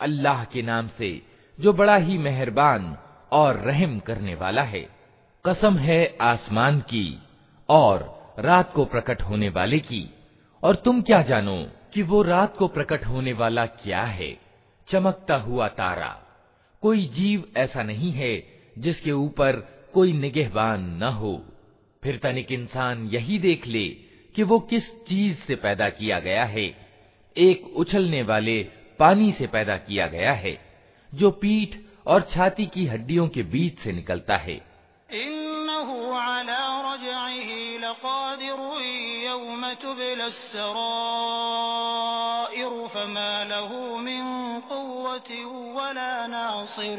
अल्लाह के नाम से जो बड़ा ही मेहरबान और रहम करने वाला है कसम है आसमान की और रात को प्रकट होने वाले की और तुम क्या जानो कि वो रात को प्रकट होने वाला क्या है चमकता हुआ तारा कोई जीव ऐसा नहीं है जिसके ऊपर कोई निगहबान न हो फिर तनिक इंसान यही देख ले कि वो किस चीज से पैदा किया गया है एक उछलने वाले पानी से पैदा किया गया है जो पीठ और छाती की हड्डियों के बीच से निकलता है इन्नहु अला रजइही लक़ादिर यौम तुबला अस्सराइर फमा लहु मिन क़ुव्वतिन वला नासिर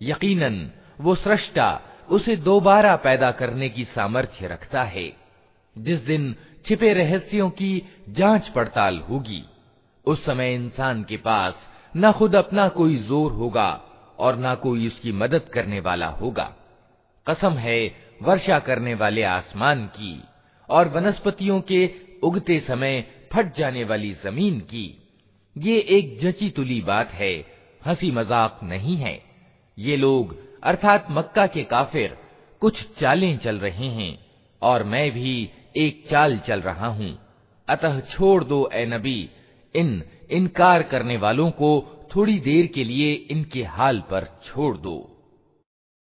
यकीनन वो सृष्टा उसे दोबारा पैदा करने की सामर्थ्य रखता है जिस दिन छिपे रहस्यों की जांच पड़ताल होगी उस समय इंसान के पास न खुद अपना कोई ज़ोर होगा और न कोई उसकी मदद करने वाला होगा। कसम है वर्षा करने वाले आसमान की और वनस्पतियों के उगते समय फट जाने वाली ज़मीन की। ये एक जची तुली बात है, हँसी मज़ाक नहीं है। ये लोग, अर्थात मक्का के काफिर, कुछ चालें चल रहे हैं और मैं भी एक चाल चल रहा हूँ। अतः छोड़ दो, ए नबी इन इनकार करने वालों को थोड़ी देर के लिए इनके हाल पर छोड़ दो।